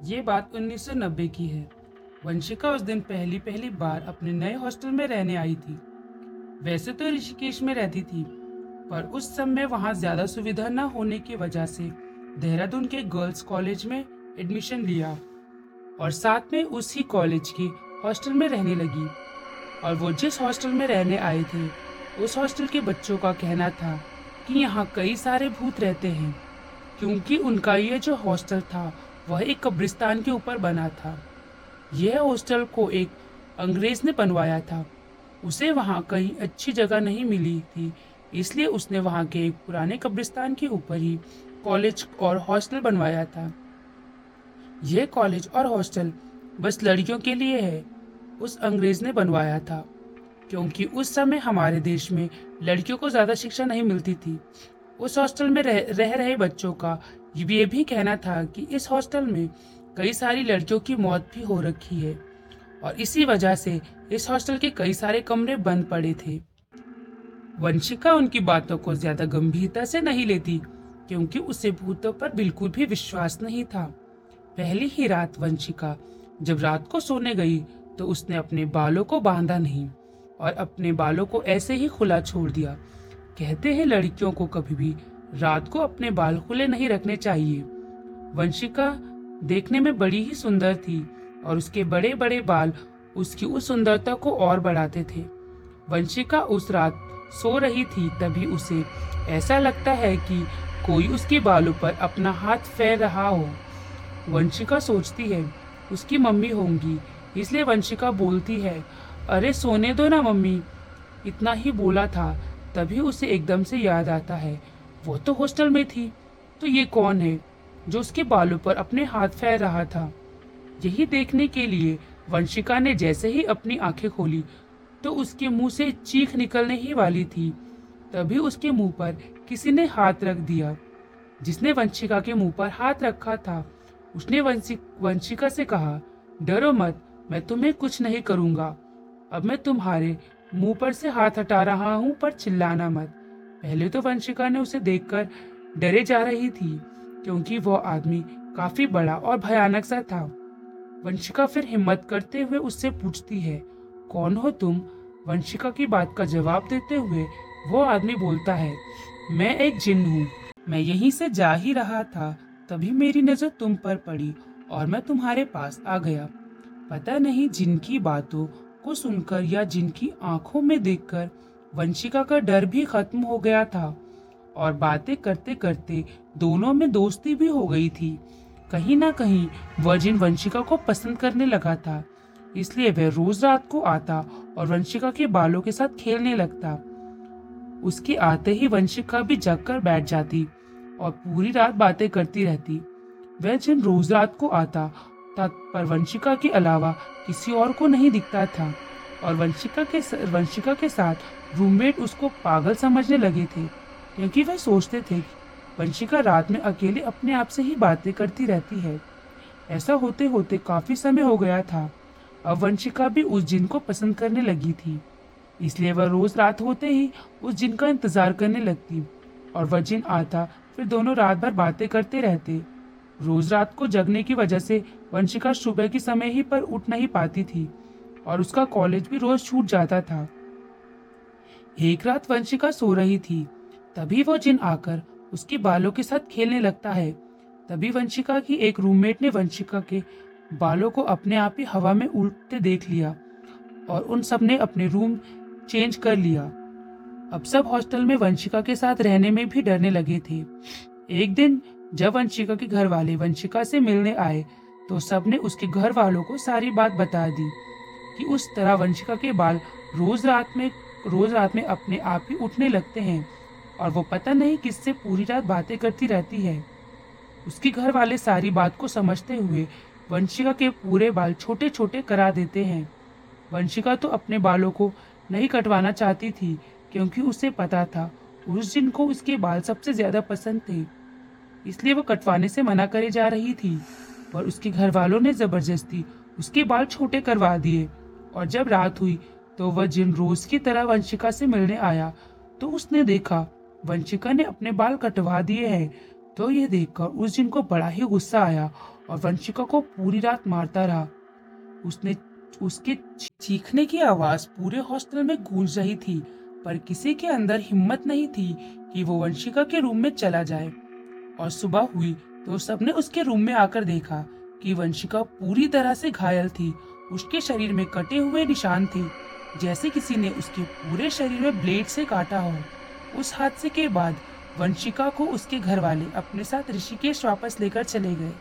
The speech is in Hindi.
ये बात 1990 की है। वंशिका उस दिन पहली पहली बार अपने नए हॉस्टल में रहने आई थी। वैसे तो ऋषिकेश में रहती थी, पर उस समय वहाँ ज़्यादा सुविधा न होने की वजह से देहरादून के गर्ल्स कॉलेज में एडमिशन लिया और साथ में उसी कॉलेज के हॉस्टल में रहने लगी। और वो जिस हॉस्टल में रहने आए थे, उस हॉस्टल के बच्चों का कहना था कि यहाँ कई सारे भूत रहते हैं, क्योंकि उनका ये जो हॉस्टल था वह एक कब्रिस्तान के ऊपर बना था। यह हॉस्टल को एक अंग्रेज़ ने बनवाया था। उसे वहाँ कहीं अच्छी जगह नहीं मिली थी, इसलिए उसने वहाँ के एक पुराने कब्रिस्तान के ऊपर ही कॉलेज और हॉस्टल बनवाया था। यह कॉलेज और हॉस्टल बस लड़कियों के लिए है, उस अंग्रेज़ ने बनवाया था, क्योंकि उस समय हमारे देश में लड़कियों को ज़्यादा शिक्षा नहीं मिलती थी। उस हॉस्टल में रह, रह रहे बच्चों का ये भी कहना था कि इस हॉस्टल में कई सारी लड़कियों की मौत भी हो रखी है और इसी वजह से इस हॉस्टल के कई सारे कमरे बंद पड़े थे। वंशिका उनकी बातों को ज़्यादा गंभीरता से नहीं लेती क्योंकि उसे भूतों पर बिल्कुल भी विश्वास नहीं था। पहली ही रात वंशिका जब रात को सोने गई तो उसने अपने बालों को बांधा नहीं और अपने बालों को ऐसे ही खुला छोड़ दिया। कहते हैं लड़कियों को कभी भी रात को अपने बाल खुले नहीं रखने चाहिए। वंशिका देखने में बड़ी ही सुंदर थी और उसके बड़े बड़े बाल उसकी उस सुंदरता को और बढ़ाते थे। वंशिका उस रात सो रही थी तभी उसे ऐसा लगता है कि कोई उसके बालों पर अपना हाथ फेर रहा हो। वंशिका सोचती है, उसकी मम्मी होंगी, इसलिए वंशिका बोलती है, अरे, सोने दो ना मम्मी। इतना ही बोला था तभी उसे एकदम से याद आता है। वो तो हॉस्टल में थी। तो ये कौन है, जो उसके बालों पर अपने हाथ फेर रहा था? यही देखने के लिए वंशिका ने जैसे ही अपनी आँखें खोली तो उसके मुँह से चीख निकलने ही वाली थी। तभी उसके मुँह पर किसी ने हाथ रख दिया। जिसने वंशिका के मुँह पर हाथ रखा था, उसने वंशिका से कहा, डरो मत, मैं तुम्हें कुछ नहीं करूँगा। अब मैं तुम्हारे मुँह पर से हाथ हटा रहा हूँ, पर चिल्लाना मत। पहले तो वंशिका ने उसे देखकर डरे जा रही थी, क्योंकि वो आदमी काफ़ी बड़ा और भयानक सा था। वंशिका फिर हिम्मत करते हुए उससे पूछती है, कौन हो तुम? वंशिका की बात का जवाब देते हुए वो आदमी बोलता है, मैं एक जिन हूँ। मैं यहीं से जा ही रहा था, तभी मेरी नज़र तुम पर पड़ी और मैं तुम्हारे पास आ गया। पता नहीं जिनकी बातों को सुनकर या जिनकी आँखों में देखकर वंशिका का डर भी खत्म हो गया था और बातें करते करते दोनों में दोस्ती भी हो गई थी। कहीं ना कहीं वह जिन वंशिका को पसंद करने लगा था, इसलिए वह रोज रात को आता और वंशिका के बालों के साथ खेलने लगता। उसके आते ही वंशिका भी जगकर बैठ जाती और पूरी रात बातें करती रहती। वह जिन रोज रात को आता पर वंशिका के अलावा किसी और को नहीं दिखता था। और वंशिका के वंशिका के साथ रूममेट उसको पागल समझने लगे थे, क्योंकि वह सोचते थे कि वंशिका रात में अकेले अपने आप से ही बातें करती रहती है। ऐसा होते होते काफ़ी समय हो गया था। अब वंशिका भी उस जिन को पसंद करने लगी थी। इसलिए वह रोज रात होते ही उस जिन का इंतज़ार करने लगती, और वह जिन आता, फिर दोनों रात भर बातें करते रहते। रोज रात को जगने की वजह से वंशिका सुबह के समय ही पर उठ नहीं पाती थी और उसका कॉलेज भी रोज छूट जाता था। एक रात वंशिका सो रही थी, तभी वो जिन आकर उसके बालों के साथ खेलने लगता है, तभी वंशिका की एक रूममेट ने वंशिका के बालों को अपने आप ही हवा में उड़ते देख लिया और उन सबने अपने रूम चेंज कर लिया। अब सब हॉस्टल में वंशिका के साथ रहने में भी डरने लगे थे। एक दिन जब वंशिका के घर वाले वंशिका से मिलने आए तो सबने उसके घर वालों को सारी बात बता दी कि उस तरह वंशिका के बाल रोज रात में, रोज रात में अपने आप ही उठने लगते हैं और वो पता नहीं किससे पूरी रात बातें करती रहती है। उसके घर वाले सारी बात को समझते हुए वंशिका के पूरे बाल छोटे छोटे करा देते हैं। वंशिका तो अपने बालों को नहीं कटवाना चाहती थी, क्योंकि उसे पता था उस दिन को उसके बाल सबसे ज़्यादा पसंद थे। इसलिए वो कटवाने से मना करे जा रही थी। पर उसके घर वालों ने ज़बरदस्ती उसके बाल छोटे करवा दिए। और जब रात हुई तो वह जिन रोज की तरह वंशिका से मिलने आया तो उसने देखा, वंशिका ने अपने बाल कटवा दिए हैं। तो यह देखकर उस जिन को बड़ा ही गुस्सा आया और वंशिका को पूरी रात मारता रहा। उसने उसके चीखने की आवाज़ पूरे हॉस्टल में गूंज रही थी, पर किसी के अंदर हिम्मत नहीं थी कि वो वंशिका के रूम में चला जाए। और सुबह हुई तो सबने उसके रूम में आकर देखा कि वंशिका पूरी तरह से घायल थी। उसके शरीर में कटे हुए निशान थे, जैसे किसी ने उसके पूरे शरीर में ब्लेड से काटा हो। उस हादसे के बाद वंशिका को उसके घर वाले अपने साथ ऋषिकेश वापस लेकर चले गए।